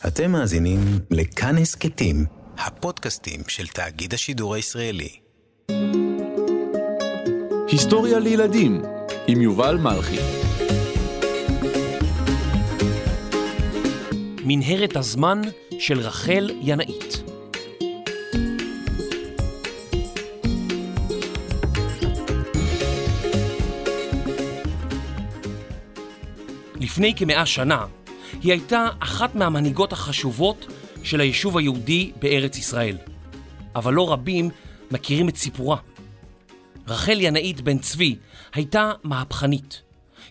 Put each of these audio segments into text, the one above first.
אתם מאזינים לכאן הסכתים, הפודקאסטים של תאגיד השידור הישראלי. היסטוריה לילדים עם יובל מלכי. מנהרת הזמן של רחל ינאית. לפני כמאה שנה היא הייתה אחת מהמנהיגות החשובות של היישוב היהודי בארץ ישראל. אבל לא רבים מכירים את סיפורה. רחל ינאית בן צבי הייתה מהפכנית.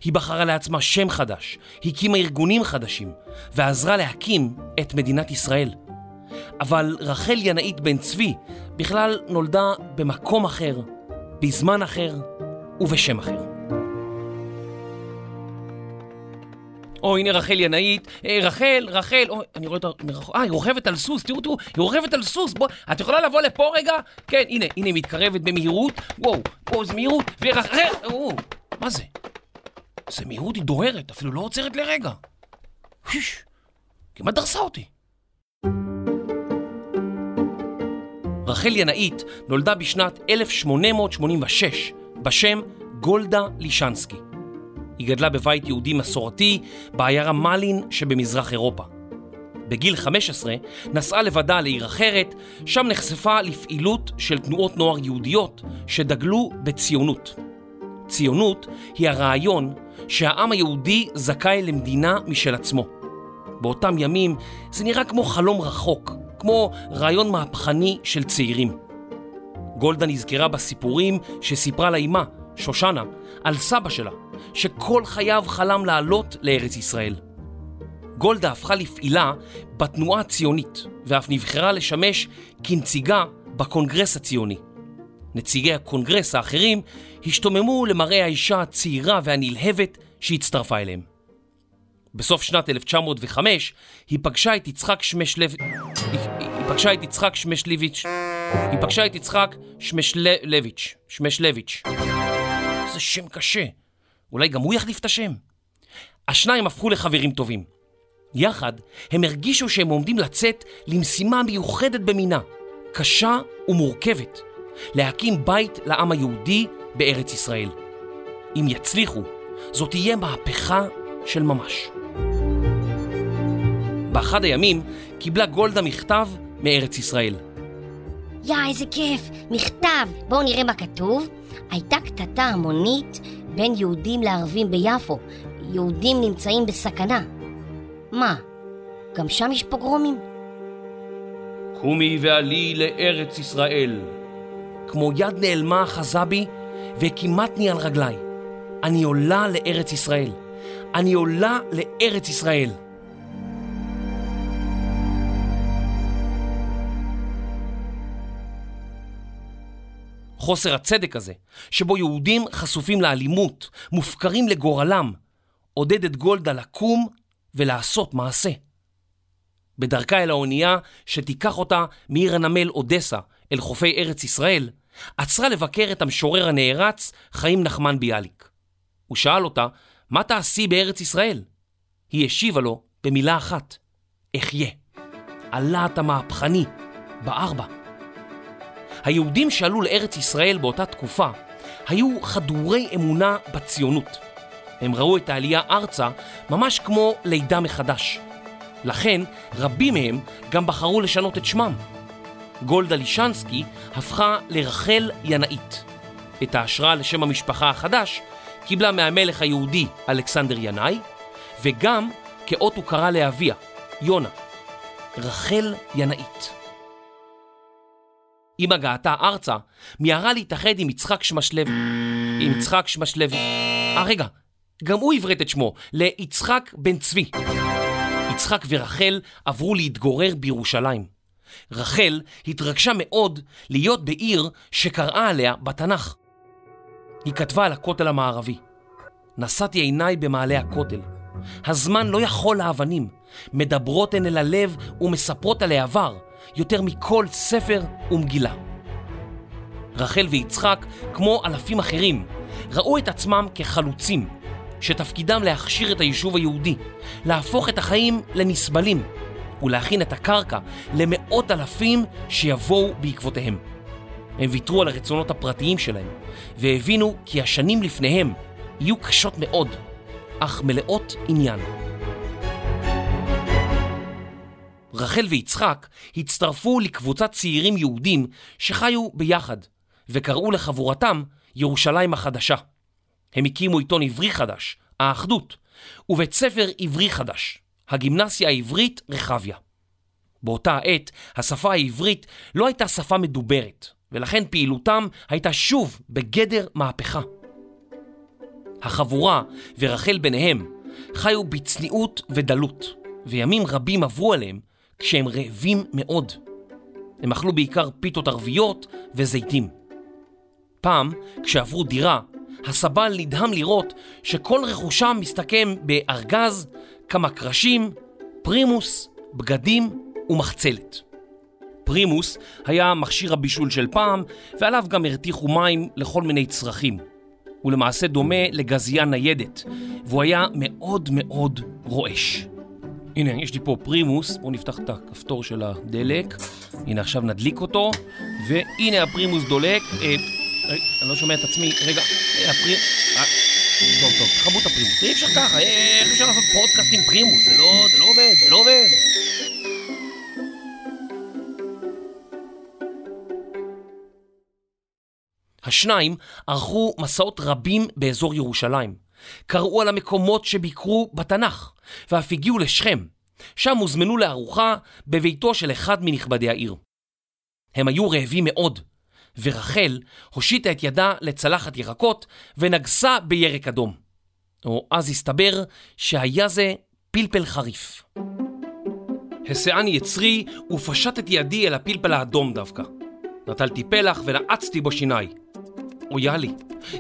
היא בחרה לעצמה שם חדש, הקימה ארגונים חדשים, ועזרה להקים את מדינת ישראל. אבל רחל ינאית בן צבי בכלל נולדה במקום אחר, בזמן אחר ובשם אחר. או הנה רחל ינאית, אה, רחל, רחל, או, אני רואה אותה אה, היא רוכבת על סוס, תראו, תראו, היא רוכבת על סוס, בוא, את יכולה לבוא לפה רגע? כן, הנה, הנה, היא מתקרבת במהירות, וואו, וואו, איזה מהירות, ורחל, וואו, מה זה? זה מהירות, היא דוהרת, אפילו לא עוצרת לרגע. חיש, כמעט דרסה אותי. רחל ינאית נולדה בשנת 1886 בשם גולדה לישנסקי. היא גדלה בבית יהודי מסורתי בעיירה מלין שבמזרח אירופה. בגיל 15 נסעה לבדה לעיר אחרת, שם נחשפה לפעילות של תנועות נוער יהודיות שדגלו בציונות. ציונות היא הרעיון שהעם היהודי זכאי למדינה משל עצמו. באותם ימים זה נראה כמו חלום רחוק, כמו רעיון מהפכני של צעירים. גולדה נזכרה בסיפורים שסיפרה לאימה, שושנה, על סבא שלה, שכל חייו חלם לעלות לארץ ישראל. גולדה הפכה לפעילה בתנועה הציונית, ואף נבחרה לשמש כנציגה בקונגרס הציוני. נציגי הקונגרס האחרים השתוממו למראה האישה הצעירה והנלהבת שהצטרפה אליהם. בסוף שנת 1905 היא פגשה את יצחק שמשלב... היא, פגשה את יצחק שמשלביץ' היא פגשה את יצחק שמשלביץ' שמשלביץ' זה שם קשה. אולי גם הוא יחליף את השם? השניים הפכו לחברים טובים. יחד הם הרגישו שהם עומדים לצאת למשימה מיוחדת במינה, קשה ומורכבת, להקים בית לעם היהודי בארץ ישראל. אם יצליחו, זאת תהיה מהפכה של ממש. באחד הימים קיבלה גולדה מכתב מארץ ישראל. יא, איזה כיף, מכתב. בואו נראה מה כתוב. הייתה קטטה המונית בין יהודים לערבים ביפו. יהודים נמצאים בסכנה. מה, גם שם יש פוגרומים? קומי ועלי לארץ ישראל. כמו יד נעלמה אחזה בי וכמעטני על רגליי. אני עולה לארץ ישראל. אני עולה לארץ ישראל. חוסר הצדק הזה, שבו יהודים חשופים לאלימות, מופקרים לגורלם, עודד את גולדה לקום ולעשות מעשה. בדרכה אל האונייה שתיקח אותה מעיר הנמל אודסה אל חופי ארץ ישראל, עצרה לבקר את המשורר הנערץ חיים נחמן ביאליק. הוא שאל אותה, מה תעשי בארץ ישראל? היא השיבה לו במילה אחת, אחיה. הלהט המהפכני, בארבע. היהודים שעלו לארץ ישראל באותה תקופה היו חדורי אמונה בציונות. הם ראו את העלייה ארצה ממש כמו לידה מחדש. לכן רבים מהם גם בחרו לשנות את שמם. גולדה לישנסקי הפכה לרחל ינאית. את ההשראה לשם המשפחה החדש קיבלה מהמלך היהודי אלכסנדר ינאי, וגם כאות הוקרה לאביה, יונה. רחל ינאית. עם הגעתה ארצה, מיהרה להתאחד עם יצחק שמשלב... עם יצחק שמשלב... אה, רגע, גם הוא עברת את שמו ליצחק בן צבי. יצחק ורחל עברו להתגורר בירושלים. רחל התרגשה מאוד להיות בעיר שקראה עליה בתנ"ך. היא כתבה על הכותל המערבי. נשאתי עיניי במעלה הכותל. הזמן לא יכול לאבנים, מדברות הן אל הלב ומספרות על העבר, יותר מכל ספר ומגילה. רחל ויצחק, כמו אלפים אחרים, ראו את עצמם כחלוצים, שתפקידם להכשיר את היישוב היהודי, להפוך את החיים לנסבלים, ולהכין את הקרקע למאות אלפים שיבואו בעקבותיהם. הם ויתרו על הרצונות הפרטיים שלהם, והבינו כי השנים לפניהם יהיו קשות מאוד, אך מלאות עניין. רחל ויצחק הצטרפו לקבוצת צעירים יהודים שחיו ביחד, וקראו לחבורתם ירושלים החדשה. הם הקימו עיתון עברי חדש, האחדות, ובית ספר עברי חדש, הגימנסיה העברית רחביה. באותה העת, השפה העברית לא הייתה שפה מדוברת, ולכן פעילותם הייתה שוב בגדר מהפכה. החבורה, ורחל ביניהם, חיו בצניעות ודלות, וימים רבים עברו עליהם כשהם רעבים מאוד. הם אכלו בעיקר פיתות ערביות וזיתים. פעם, כשעברו דירה, הסבל נדהם לראות שכל רכושם מסתכם בארגז, כמה קרשים, פרימוס, בגדים ומחצלת. פרימוס היה מכשיר הבישול של פעם, ועליו גם הרתיחו מים לכל מיני צרכים. הוא למעשה דומה לגזייה ניידת, והוא היה מאוד מאוד רועש. הנה, יש לי פה פרימוס, בואו נפתח את הכפתור של הדלק. הנה, עכשיו נדליק אותו, והנה הפרימוס דולק. אה, אה, אני לא שומע את עצמי, רגע, אה, הפרי... אה, טוב, טוב, תכבו את הפרימוס. אי אפשר ככה, אה, איך אפשר לעשות פודקאסט עם פרימוס? זה לא, זה לא עובד, זה לא עובד. השניים ערכו מסעות רבים באזור ירושלים. קראו על המקומות שביקרו בתנ"ך, ואף הגיעו לשכם. שם הוזמנו לארוחה בביתו של אחד מנכבדי העיר. הם היו רעבים מאוד, ורחל הושיטה את ידה לצלחת ירקות ונגסה בירק אדום. או אז הסתבר שהיה זה פלפל חריף. הסעני יצרי ופשט את ידי אל הפלפל האדום דווקא. נטלתי פלח ונעצתי בו שיניי. אויה לי,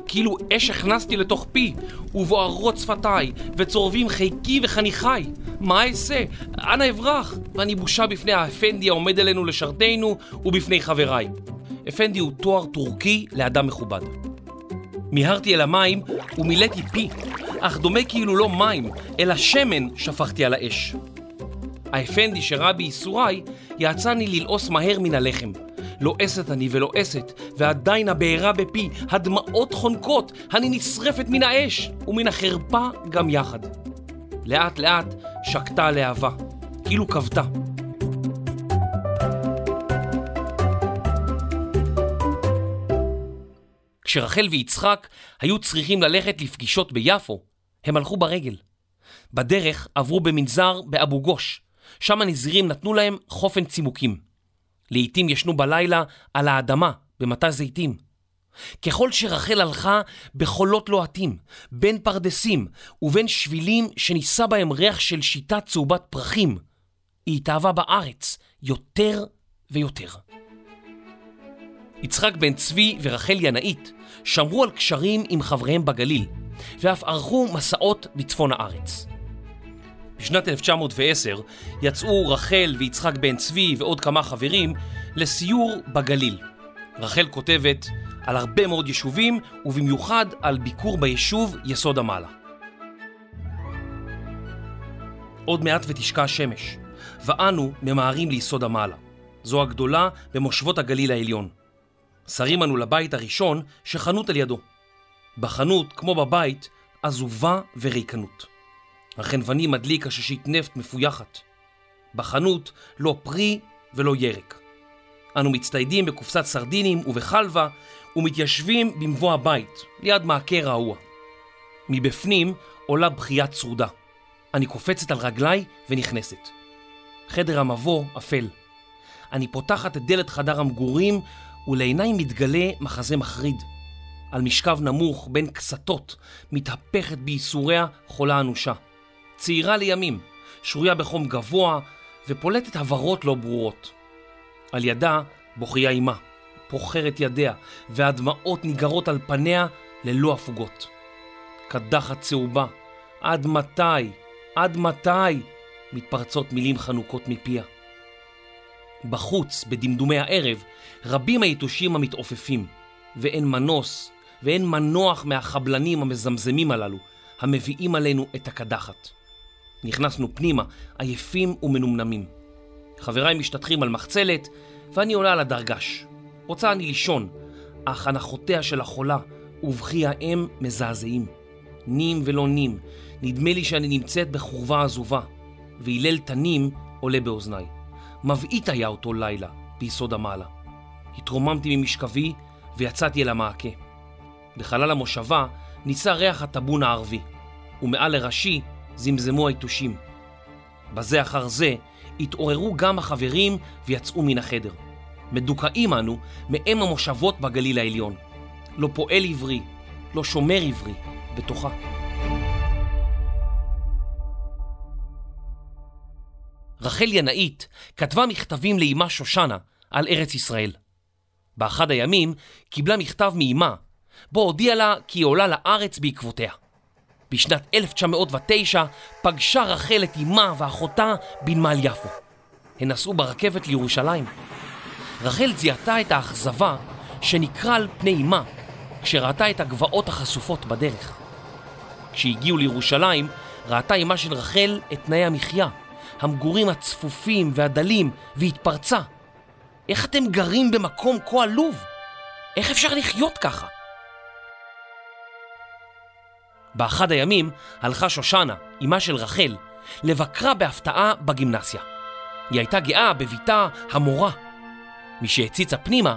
כאילו אש הכנסתי לתוך פי, ובוערות שפתיי, וצורבים חיקי וחניכיי. מה אעשה? אנא אברח? ואני בושה בפני האפנדי העומד עלינו לשרתנו, ובפני חבריי. אפנדי הוא תואר טורקי לאדם מכובד. מיהרתי אל המים ומילאתי פי, אך דומה כאילו לא מים, אלא שמן שפכתי על האש. האפנדי שראה בייסוריי, יעצני ללעוס מהר מן הלחם. לועסת אני ולועסת, ועדיין הבעירה בפי, הדמעות חונקות, אני נשרפת מן האש, ומן החרפה גם יחד. לאט לאט שקטה הלהבה, כאילו כבתה. כשרחל ויצחק היו צריכים ללכת לפגישות ביפו, הם הלכו ברגל. בדרך עברו במנזר באבו גוש, שם הנזירים נתנו להם חופן צימוקים. לעתים ישנו בלילה על האדמה, במטע זיתים. ככל שרחל הלכה בחולות לוהטים, בין פרדסים ובין שבילים שנישא בהם ריח של שיטה צהובת פרחים, היא התאהבה בארץ יותר ויותר. יצחק בן צבי ורחל ינאית שמרו על קשרים עם חבריהם בגליל, ואף ערכו מסעות בצפון הארץ. בשנת 1910 יצאו רחל ויצחק בן צבי ועוד כמה חברים לסיור בגליל. רחל כותבת על הרבה מאוד יישובים ובמיוחד על ביקור ביישוב יסוד המעלה. עוד מעט ותשקע השמש, ואנו ממהרים ליסוד המעלה. זו הגדולה במושבות הגליל העליון. שרים אנו לבית הראשון שחנות על ידו. בחנות, כמו בבית, עזובה וריקנות. החנווני מדליק עששית נפט מפויחת. בחנות לא פרי ולא ירק. אנו מצטיידים בקופסת סרדינים ובחלבה ומתיישבים במבוא הבית, ליד מעקה רעוע. מבפנים עולה בחייה צרודה. אני קופצת על רגליי ונכנסת. חדר המבוא אפל. אני פותחת את דלת חדר המגורים ולעיניי מתגלה מחזה מחריד. על משכב נמוך בין קסתות מתהפכת בייסוריה חולה אנושה. צעירה לימים, שרויה בחום גבוה ופולטת הברות לא ברורות. על ידה בוכייה אימה, פוחרת ידיה, והדמעות ניגרות על פניה ללא הפוגות. קדחת צהובה, עד מתי? עד מתי? מתפרצות מילים חנוקות מפיה. בחוץ, בדמדומי הערב, רבים היתושים המתעופפים, ואין מנוס ואין מנוח מהחבלנים המזמזמים הללו, המביאים עלינו את הקדחת. נכנסנו פנימה, עייפים ומנומנמים. חבריי משתטחים על מחצלת, ואני עולה על הדרגש. רוצה אני לישון, אך הנחותיה של החולה ובכי האם מזעזעים. נים ולא נים, נדמה לי שאני נמצאת בחורבה עזובה, והלל תנים עולה באוזניי. מבעית היה אותו לילה ביסוד המעלה. התרוממתי ממשכבי ויצאתי אל המעקה. בחלל המושבה נישא ריח הטבון הערבי, ומעל לראשי זמזמו היתושים. בזה אחר זה התעוררו גם החברים ויצאו מן החדר. מדוכאים אנו מאם המושבות בגליל העליון. לא פועל עברי, לא שומר עברי בתוכה. רחל ינאית כתבה מכתבים לאמה שושנה על ארץ ישראל. באחד הימים קיבלה מכתב מאמה, בו הודיע לה כי היא עולה לארץ בעקבותיה. בשנת 1909 פגשה רחל את אמה ואחותה בנמל יפו. הן נסעו ברכבת לירושלים. רחל זיהתה את האכזבה שנקרא על פני אמה כשראתה את הגבעות החשופות בדרך. כשהגיעו לירושלים ראתה אמה של רחל את תנאי המחיה, המגורים הצפופים והדלים, והתפרצה. איך אתם גרים במקום כה עלוב? איך אפשר לחיות ככה? באחד הימים הלכה שושנה, אמה של רחל, לבקרה בהפתעה בגימנסיה. היא הייתה גאה בביתה המורה. משהציצה פנימה,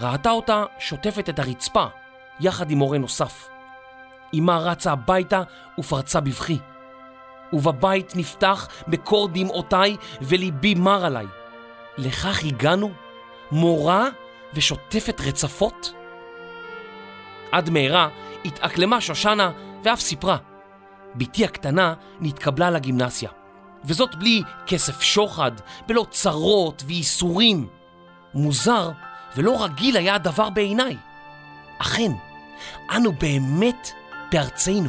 ראתה אותה שוטפת את הרצפה, יחד עם מורה נוסף. אמה רצה הביתה ופרצה בבכי. ובבית נפתח מקור דמעותיי וליבי מר עליי. לכך הגענו? מורה ושוטפת רצפות? עד מהרה התאקלמה שושנה ואף סיפרה. בתי הקטנה נתקבלה לגימנסיה, וזאת בלי כסף שוחד, בלא צרות וייסורים. מוזר ולא רגיל היה הדבר בעיניי. אכן, אנו באמת בארצנו.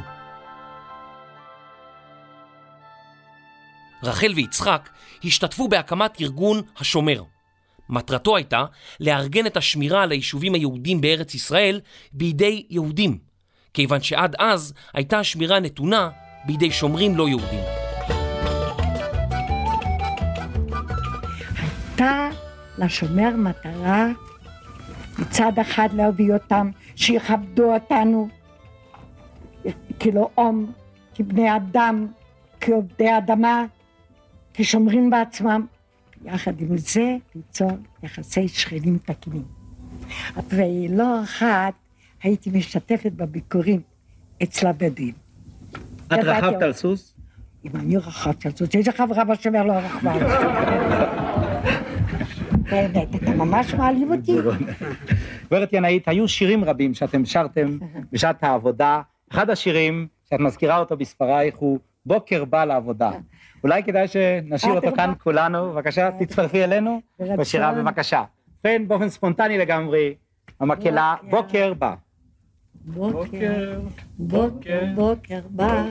רחל ויצחק השתתפו בהקמת ארגון השומר. מטרתו הייתה לארגן את השמירה על היישובים היהודים בארץ ישראל בידי יהודים, כיוון שעד אז הייתה השמירה נתונה בידי שומרים לא יהודים. הייתה לשומר מטרה מצד אחד להביא אותם, שיכבדו אותנו כלאום, כבני אדם, כעובדי אדמה, כשומרים בעצמם. יחד עם זה ליצור יחסי שכנים תקינים. ולא אחת הייתי משתתפת בביקורים אצל הבדואים. את רכבת על סוס? אם אני רכבתי על סוס, איזה חברה בשומר לא רכבה על סוס. באמת, אתה ממש מעליב אותי. גברת ינאית, היו שירים רבים שאתם שרתם בשעת העבודה. אחד השירים שאת מזכירה אותו בספרייך הוא בוקר בא לעבודה. אולי כדאי שנשאיר אותו כאן כולנו, בבקשה, תצטרפי אלינו בשירה בבקשה. ובכן, באופן ספונטני לגמרי, המקהלה בוקר בא. בוקר, בוקר, בוקר בא,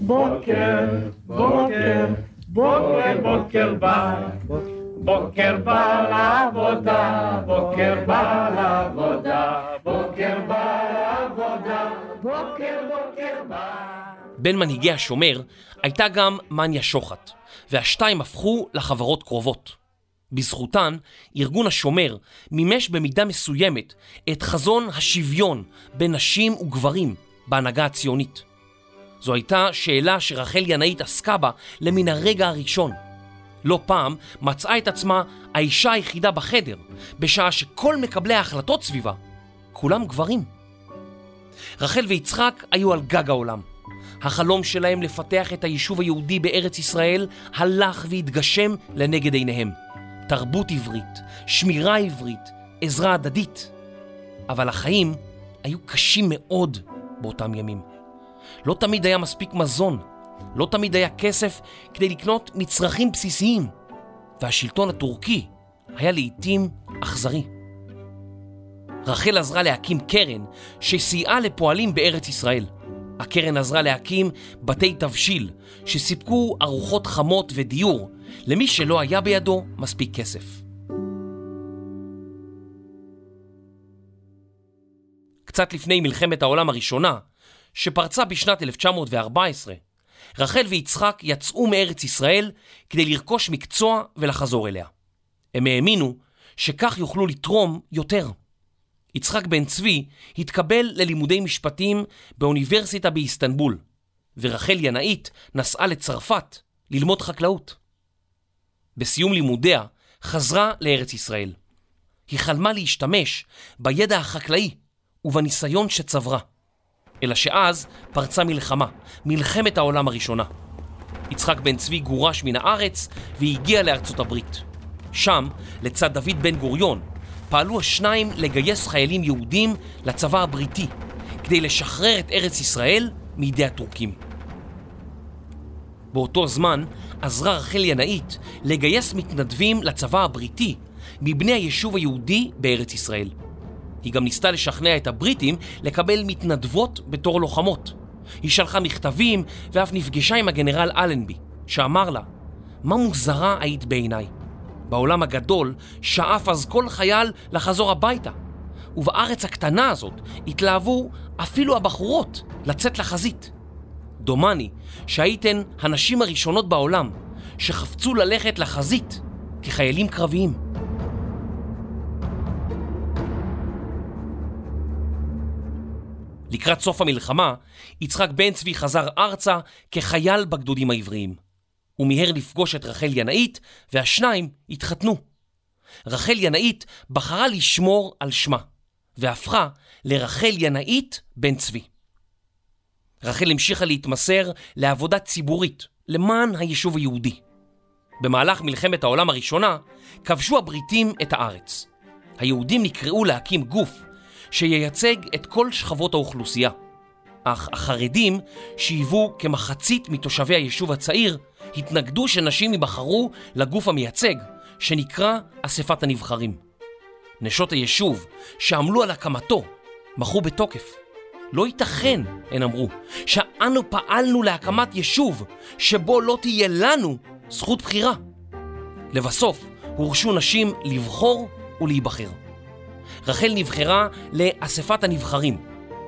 בוקר, בוקר, בוקר, בוקר בא, בוקר בא לעבודה, בוקר בא לעבודה, בוקר בא לעבודה, בוקר בוקר בא. בין מנהיגי השומר הייתה גם מניה שוחט, והשתיים הפכו לחברות קרובות. בזכותן, ארגון השומר מימש במידה מסוימת את חזון השוויון בין נשים וגברים בהנהגה הציונית. זו הייתה שאלה שרחל ינאית עסקה בה למן הרגע הראשון. לא פעם מצאה את עצמה האישה היחידה בחדר, בשעה שכל מקבלי ההחלטות סביבה, כולם גברים. רחל ויצחק היו על גג העולם. החלום שלהם לפתח את היישוב היהודי בארץ ישראל הלך והתגשם לנגד עיניהם. תרבות עברית, שמירה עברית, עזרה הדדית. אבל החיים היו קשים מאוד באותם ימים. לא תמיד היה מספיק מזון, לא תמיד היה כסף כדי לקנות מצרכים בסיסיים, והשלטון הטורקי היה לעיתים אכזרי. רחל עזרה להקים קרן שסייעה לפועלים בארץ ישראל. הקרן עזרה להקים בתי תבשיל שסיפקו ארוחות חמות ודיור למי שלא היה בידו מספיק כסף. קצת לפני מלחמת העולם הראשונה, שפרצה בשנת 1914, רחל ויצחק יצאו מארץ ישראל כדי לרכוש מקצוע ולחזור אליה. הם האמינו שכך יוכלו לתרום יותר. יצחק בן צבי התקבל ללימודי משפטים באוניברסיטה באיסטנבול, ורחל ינאית נסעה לצרפת ללמוד חקלאות. בסיום לימודיה חזרה לארץ ישראל. היא חלמה להשתמש בידע החקלאי ובניסיון שצברה. אלא שאז פרצה מלחמה, מלחמת העולם הראשונה. יצחק בן צבי גורש מן הארץ והגיע לארצות הברית. שם, לצד דוד בן גוריון, פעלו השניים לגייס חיילים יהודים לצבא הבריטי, כדי לשחרר את ארץ ישראל מידי הטורקים. באותו זמן עזרה רחל ינאית לגייס מתנדבים לצבא הבריטי מבני היישוב היהודי בארץ ישראל. היא גם ניסתה לשכנע את הבריטים לקבל מתנדבות בתור לוחמות. היא שלחה מכתבים ואף נפגשה עם הגנרל אלנבי, שאמר לה, מה מוזרה היית בעיניי? בעולם הגדול שאף אז כל חייל לחזור הביתה. ובארץ הקטנה הזאת התלהבו אפילו הבחורות לצאת לחזית. דומני שהייתן הנשים הראשונות בעולם שחפצו ללכת לחזית כחיילים קרביים. לקראת סוף המלחמה, יצחק בן צבי חזר ארצה כחייל בגדודים העבריים. הוא מיהר לפגוש את רחל ינאית, והשניים התחתנו. רחל ינאית בחרה לשמור על שמה, והפכה לרחל ינאית בן צבי. רחל המשיכה להתמסר לעבודה ציבורית למען היישוב היהודי. במהלך מלחמת העולם הראשונה כבשו הבריטים את הארץ. היהודים נקראו להקים גוף שייצג את כל שכבות האוכלוסייה. אך החרדים, שהיוו כמחצית מתושבי היישוב הצעיר, התנגדו שנשים ייבחרו לגוף המייצג, שנקרא אספת הנבחרים. נשות היישוב, שעמלו על הקמתו, מחו בתוקף. לא ייתכן, הן אמרו, שאנו פעלנו להקמת יישוב שבו לא תהיה לנו זכות בחירה. לבסוף, הורשו נשים לבחור ולהיבחר. רחל נבחרה לאספת הנבחרים,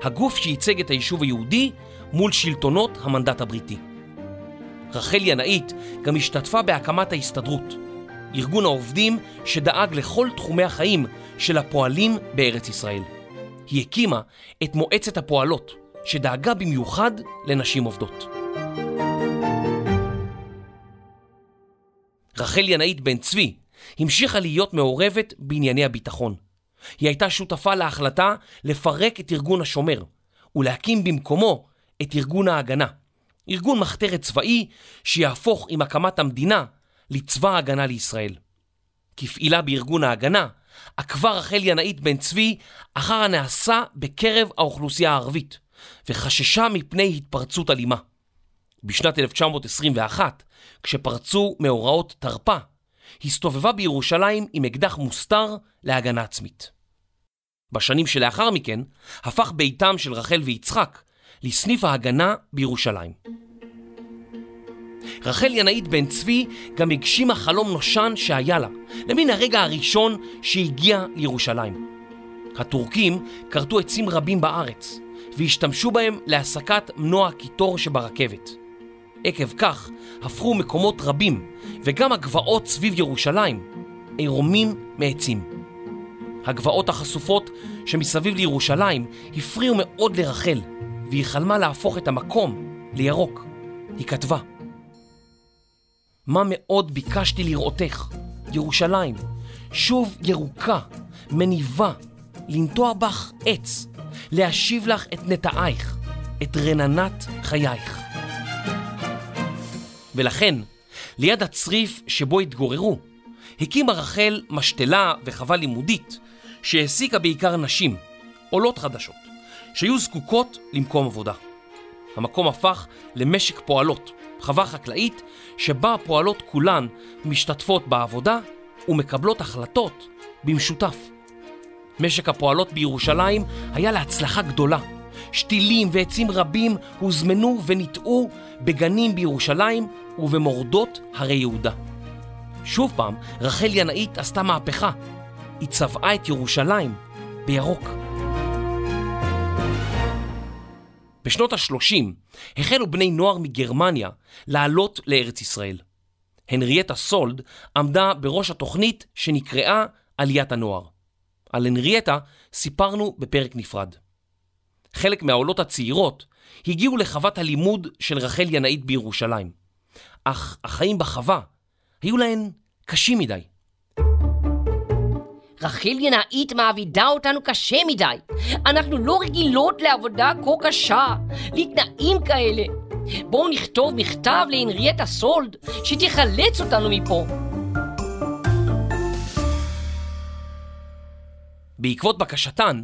הגוף שייצג את היישוב היהודי מול שלטונות המנדט הבריטי. רחל ינאית גם השתתפה בהקמת ההסתדרות, ארגון העובדים שדאג לכל תחומי החיים של הפועלים בארץ ישראל. היא הקימה את מועצת הפועלות, שדאגה במיוחד לנשים עובדות. רחל ינאית בן צבי המשיכה להיות מעורבת בענייני הביטחון. היא הייתה שותפה להחלטה לפרק את ארגון השומר ולהקים במקומו את ארגון ההגנה, ארגון מחתרת צבאי שיהפוך עם הקמת המדינה לצבא ההגנה לישראל. כפעילה בארגון ההגנה, עקבה רחל ינאית בן צבי אחר הנעשה בקרב האוכלוסייה הערבית, וחששה מפני התפרצות אלימה. בשנת 1921, כשפרצו מאורעות תרפ"א, הסתובבה בירושלים עם אקדח מוסתר להגנה עצמית. בשנים שלאחר מכן הפך ביתם של רחל ויצחק לסניף ההגנה בירושלים. רחל ינאית בן צבי גם הגשימה חלום נושן שהיה לה, למין הרגע הראשון שהגיע לירושלים. הטורקים כרתו עצים רבים בארץ, והשתמשו בהם להסקת מנוע הקיטור שברכבת. עקב כך הפכו מקומות רבים, וגם הגבעות סביב ירושלים, עירומים מעצים. הגבעות החשופות שמסביב לירושלים הפריעו מאוד לרחל, והיא חלמה להפוך את המקום לירוק. היא כתבה: מה מאוד ביקשתי לראותך, ירושלים, שוב ירוקה, מניבה, לנטוע בך עץ, להשיב לך את נטעייך, את רננת חייך. ולכן, ליד הצריף שבו התגוררו, הקימה רחל משתלה וחווה לימודית שהעסיקה בעיקר נשים, עולות חדשות, שהיו זקוקות למקום עבודה. המקום הפך למשק פועלות, חווה חקלאית שבה הפועלות כולן משתתפות בעבודה ומקבלות החלטות במשותף. משק הפועלות בירושלים היה להצלחה גדולה. שתילים ועצים רבים הוזמנו וניטעו בגנים בירושלים ובמורדות הרי יהודה. שוב פעם, רחל ינאית עשתה מהפכה. היא צבעה את ירושלים בירוק. בשנות ה-30 החלו בני נוער מגרמניה לעלות לארץ ישראל. הנריאטה סולד עמדה בראש התוכנית שנקראה עליית הנוער. על הנריאטה סיפרנו בפרק נפרד. חלק מהעולות הצעירות הגיעו לחוות הלימוד של רחל ינאית בירושלים, אך החיים בחווה היו להן קשים מדי. רחל ינאית מעבידה אותנו קשה מדי. אנחנו לא רגילות לעבודה כה קשה, לתנאים כאלה. בואו נכתוב מכתב להנריאטה סולד, שתחלץ אותנו מפה. בעקבות בקשתן,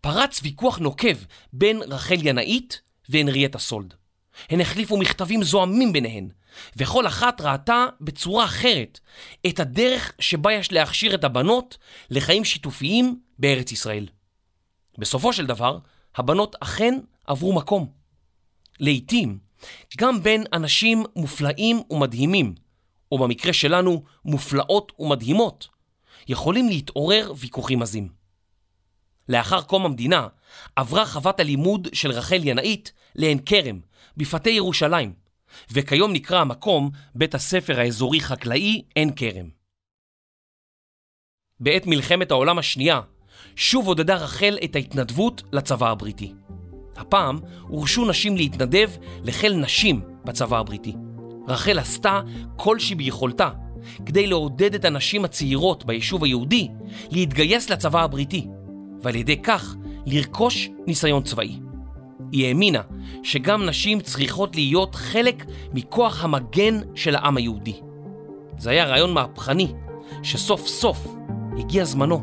פרץ ויכוח נוקב בין רחל ינאית והנריאטה סולד. הן החליפו מכתבים זועמים ביניהן, וכל אחת ראתה בצורה אחרת את הדרך שבה יש להכשיר את הבנות לחיים שיתופיים בארץ ישראל. בסופו של דבר, הבנות אכן עברו מקום. לעתים, גם בין אנשים מופלאים ומדהימים, או במקרה שלנו, מופלאות ומדהימות, יכולים להתעורר ויכוחים עזים. לאחר קום המדינה, עברה חוות הלימוד של רחל ינאית לעין כרם, בפאתי ירושלים, וכיום נקרא המקום בית הספר האזורי חקלאי עין כרם. בעת מלחמת העולם השנייה, שוב עודדה רחל את ההתנדבות לצבא הבריטי. הפעם הורשו נשים להתנדב לחיל נשים בצבא הבריטי. רחל עשתה כל שביכולתה כדי לעודד את הנשים הצעירות ביישוב היהודי להתגייס לצבא הבריטי, ועל ידי כך לרכוש ניסיון צבאי. היא האמינה שגם נשים צריכות להיות חלק מכוח המגן של העם היהודי. זה היה רעיון מהפכני, שסוף סוף הגיע זמנו.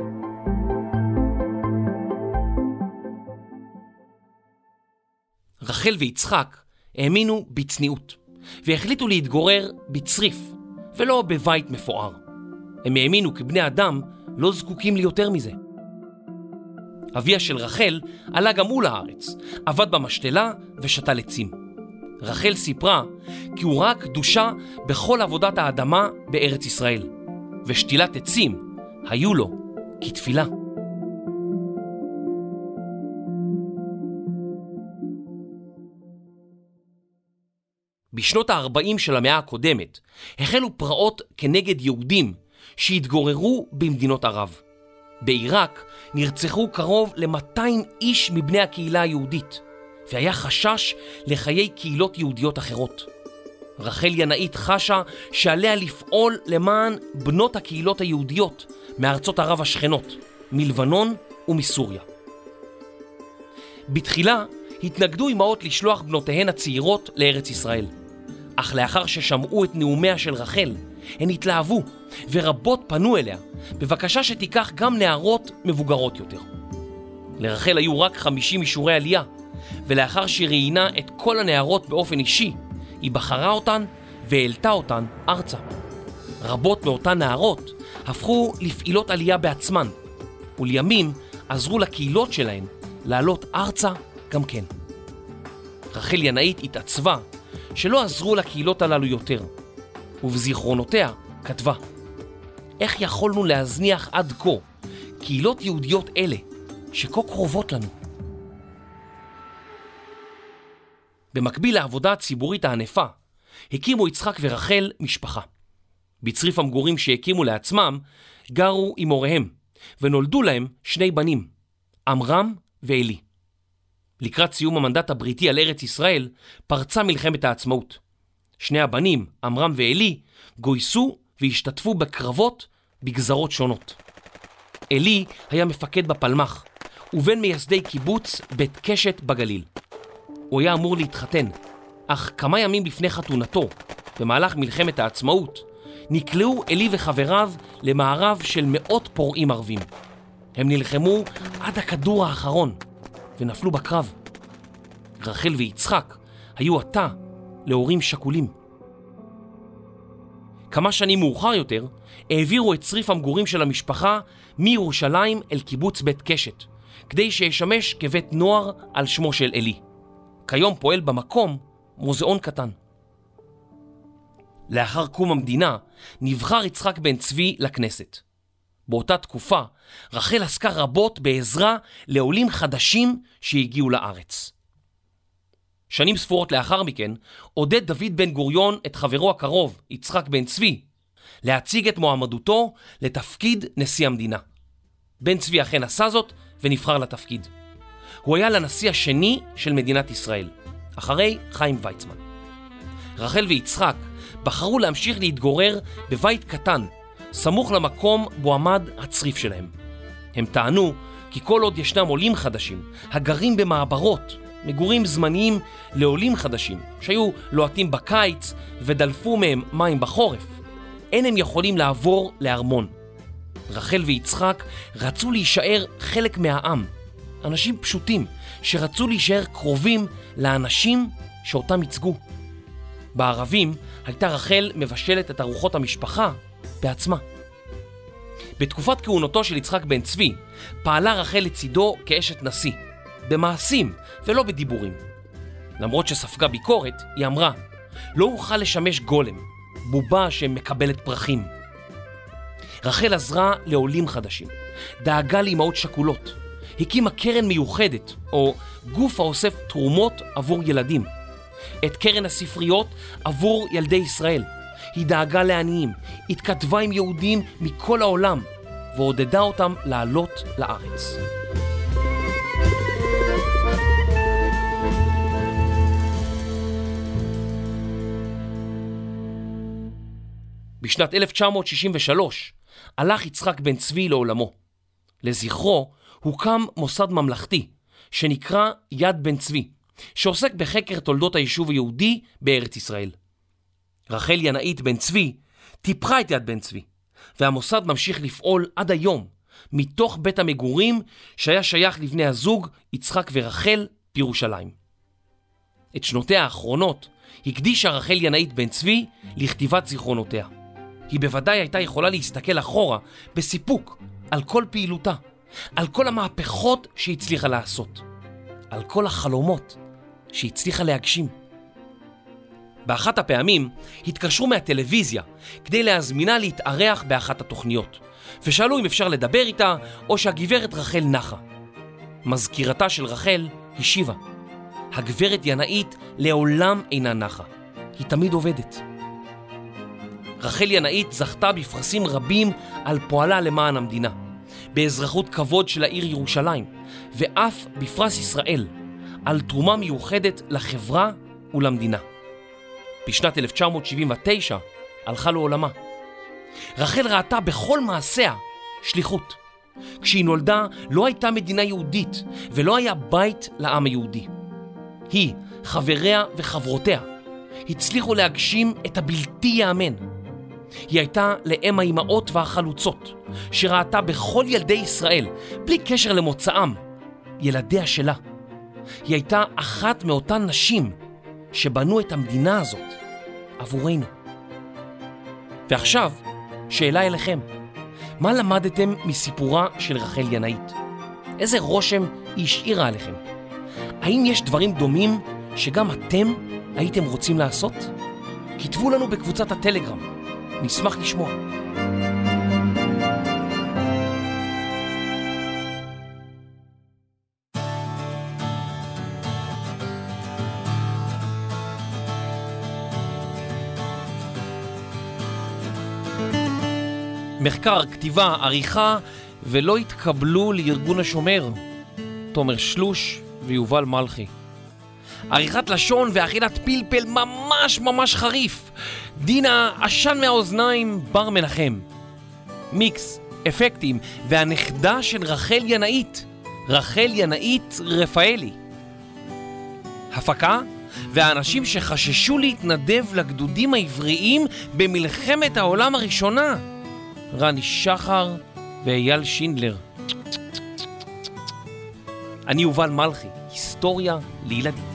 רחל ויצחק האמינו בצניעות, והחליטו להתגורר בצריף, ולא בבית מפואר. הם האמינו כי בני אדם לא זקוקים ליותר מזה. אביה של רחל עלה גם הוא לארץ, עבד במשתלה ושתל עצים. רחל סיפרה כי הוא ראה קדושה בכל עבודת האדמה בארץ ישראל, ושתילת עצים היו לו כתפילה. בשנות ה-40 של המאה הקודמת החלו פרעות כנגד יהודים שהתגוררו במדינות ערב. בעיראק נרצחו קרוב ל-200 איש מבני הקהילה היהודית, והיה חשש לחיי קהילות יהודיות אחרות. רחל ינאית חשה שעליה לפעול למען בנות הקהילות היהודיות מארצות ערב השכנות, מלבנון ומסוריה. בתחילה התנגדו אמהות לשלוח בנותיהן הצעירות לארץ ישראל. אך לאחר ששמעו את נאומיה של רחל, הן התלהבו, ורבות פנו אליה, בבקשה שתיקח גם נערות מבוגרות יותר. לרחל היו רק 50 אישורי עלייה, ולאחר שהיא ראיינה את כל הנערות באופן אישי, היא בחרה אותן והעלתה אותן ארצה. רבות מאותן נערות הפכו לפעילות עלייה בעצמן, ולימים עזרו לקהילות שלהן לעלות ארצה גם כן. רחל ינאית התעצבה שלא עזרו לקהילות הללו יותר, ובזיכרונותיה כתבה: איך יכולנו להזניח עד כה קהילות יהודיות אלה, שכה קרובות לנו? במקביל לעבודה הציבורית הענפה, הקימו יצחק ורחל משפחה. בצריף המגורים שהקימו לעצמם, גרו עם הוריהם, ונולדו להם שני בנים, עמרם ועלי. לקראת סיום המנדט הבריטי על ארץ ישראל, פרצה מלחמת העצמאות. שני הבנים, עמרם ועלי, גויסו והשתתפו בקרבות בגזרות שונות. עלי היה מפקד בפלמ"ח, ובין מייסדי קיבוץ בית קשת בגליל. הוא היה אמור להתחתן, אך כמה ימים לפני חתונתו, במהלך מלחמת העצמאות, נקלעו עלי וחבריו למערב של מאות פורעים ערבים. הם נלחמו עד הכדור האחרון, ונפלו בקרב. רחל ויצחק היו עתה להורים שכולים. כמה שנים מאוחר יותר העבירו את צריף המגורים של המשפחה מירושלים אל קיבוץ בית קשת, כדי שישמש כבית נוער על שמו של עלי. כיום פועל במקום מוזיאון קטן. לאחר קום המדינה נבחר יצחק בן צבי לכנסת. באותה תקופה רחל עסקה רבות בעזרה לעולים חדשים שהגיעו לארץ. שנים ספורות לאחר מכן, עודד דוד בן גוריון את חברו הקרוב, יצחק בן צבי, להציג את מועמדותו לתפקיד נשיא המדינה. בן צבי אכן עשה זאת ונבחר לתפקיד. הוא היה לנשיא השני של מדינת ישראל, אחרי חיים ויצמן. רחל ויצחק בחרו להמשיך להתגורר בבית קטן, סמוך למקום בו עמד הצריף שלהם. הם טענו כי כל עוד ישנם עולים חדשים, הגרים במעברות, מגורים זמניים לעולים חדשים, שהיו לוהטים בקיץ ודלפו מהם מים בחורף, אין הם יכולים לעבור לארמון. רחל ויצחק רצו להישאר חלק מהעם, אנשים פשוטים שרצו להישאר קרובים לאנשים שאותם ייצגו. בערבים הייתה רחל מבשלת את ארוחות המשפחה בעצמה. בתקופת כהונתו של יצחק בן צבי פעלה רחל לצידו כאשת נשיא, במעשים ולא בדיבורים. למרות שספגה ביקורת, היא אמרה, לא אוכל לשמש גולם, בובה שמקבלת פרחים. רחל עזרה לעולים חדשים, דאגה לאמהות שכולות, הקימה קרן מיוחדת, או גוף האוסף תרומות עבור ילדים. את קרן הספריות עבור ילדי ישראל. היא דאגה לעניים, התכתבה עם יהודים מכל העולם, ועודדה אותם לעלות לארץ. בשנת 1963 הלך יצחק בן צבי לעולמו. לזכרו הוקם מוסד ממלכתי שנקרא יד בן צבי, שעוסק בחקר תולדות היישוב היהודי בארץ ישראל. רחל ינאית בן צבי טיפחה את יד בן צבי, והמוסד ממשיך לפעול עד היום מתוך בית המגורים שהיה שייך לבני הזוג יצחק ורחל בירושלים. את שנותיה האחרונות הקדישה רחל ינאית בן צבי לכתיבת זיכרונותיה. היא בוודאי הייתה יכולה להסתכל אחורה בסיפוק על כל פעילותה, על כל המהפכות שהצליחה לעשות, על כל החלומות שהצליחה להגשים. באחת הפעמים התקשרו מהטלוויזיה כדי להזמינה להתארח באחת התוכניות, ושאלו אם אפשר לדבר איתה או שהגברת רחל נחה. מזכירתה של רחל השיבה, הגברת ינאית לעולם אינה נחה, היא תמיד עובדת. רחל ינאית זכתה בפרסים רבים על פועלה למען המדינה, באזרחות כבוד של העיר ירושלים, ואף בפרס ישראל, על תרומה מיוחדת לחברה ולמדינה. בשנת 1979 הלכה לעולמה. רחל ראתה בכל מעשיה שליחות. כשהיא נולדה לא הייתה מדינה יהודית ולא היה בית לעם היהודי. היא, חבריה וחברותיה, הצליחו להגשים את הבלתי ייאמן. היא הייתה לאם האימהות והחלוצות, שראתה בכל ילדי ישראל, בלי קשר למוצאם, ילדיה שלה. היא הייתה אחת מאותן נשים שבנו את המדינה הזאת עבורנו. ועכשיו, שאלה אליכם, מה למדתם מסיפורה של רחל ינאית? איזה רושם היא השאירה עליכם? האם יש דברים דומים שגם אתם הייתם רוצים לעשות? כתבו לנו בקבוצת הטלגרם, נשמח לשמוע. מחקר, כתיבה, עריכה, ולא התקבלו לארגון השומר. תומר שלוש ויובל מלכי. עריכת לשון ואכילת פלפל ממש ממש חריף. דינה עשן מהאוזניים, בר מנחם. מיקס, אפקטים, והנכדה של רחל ינאית, רחל ינאית רפאלי. הפקה, והאנשים שחששו להתנדב לגדודים העבריים במלחמת העולם הראשונה. רני שחר ואייל שינדלר. אני יובל מלכי, היסטוריה לילדים.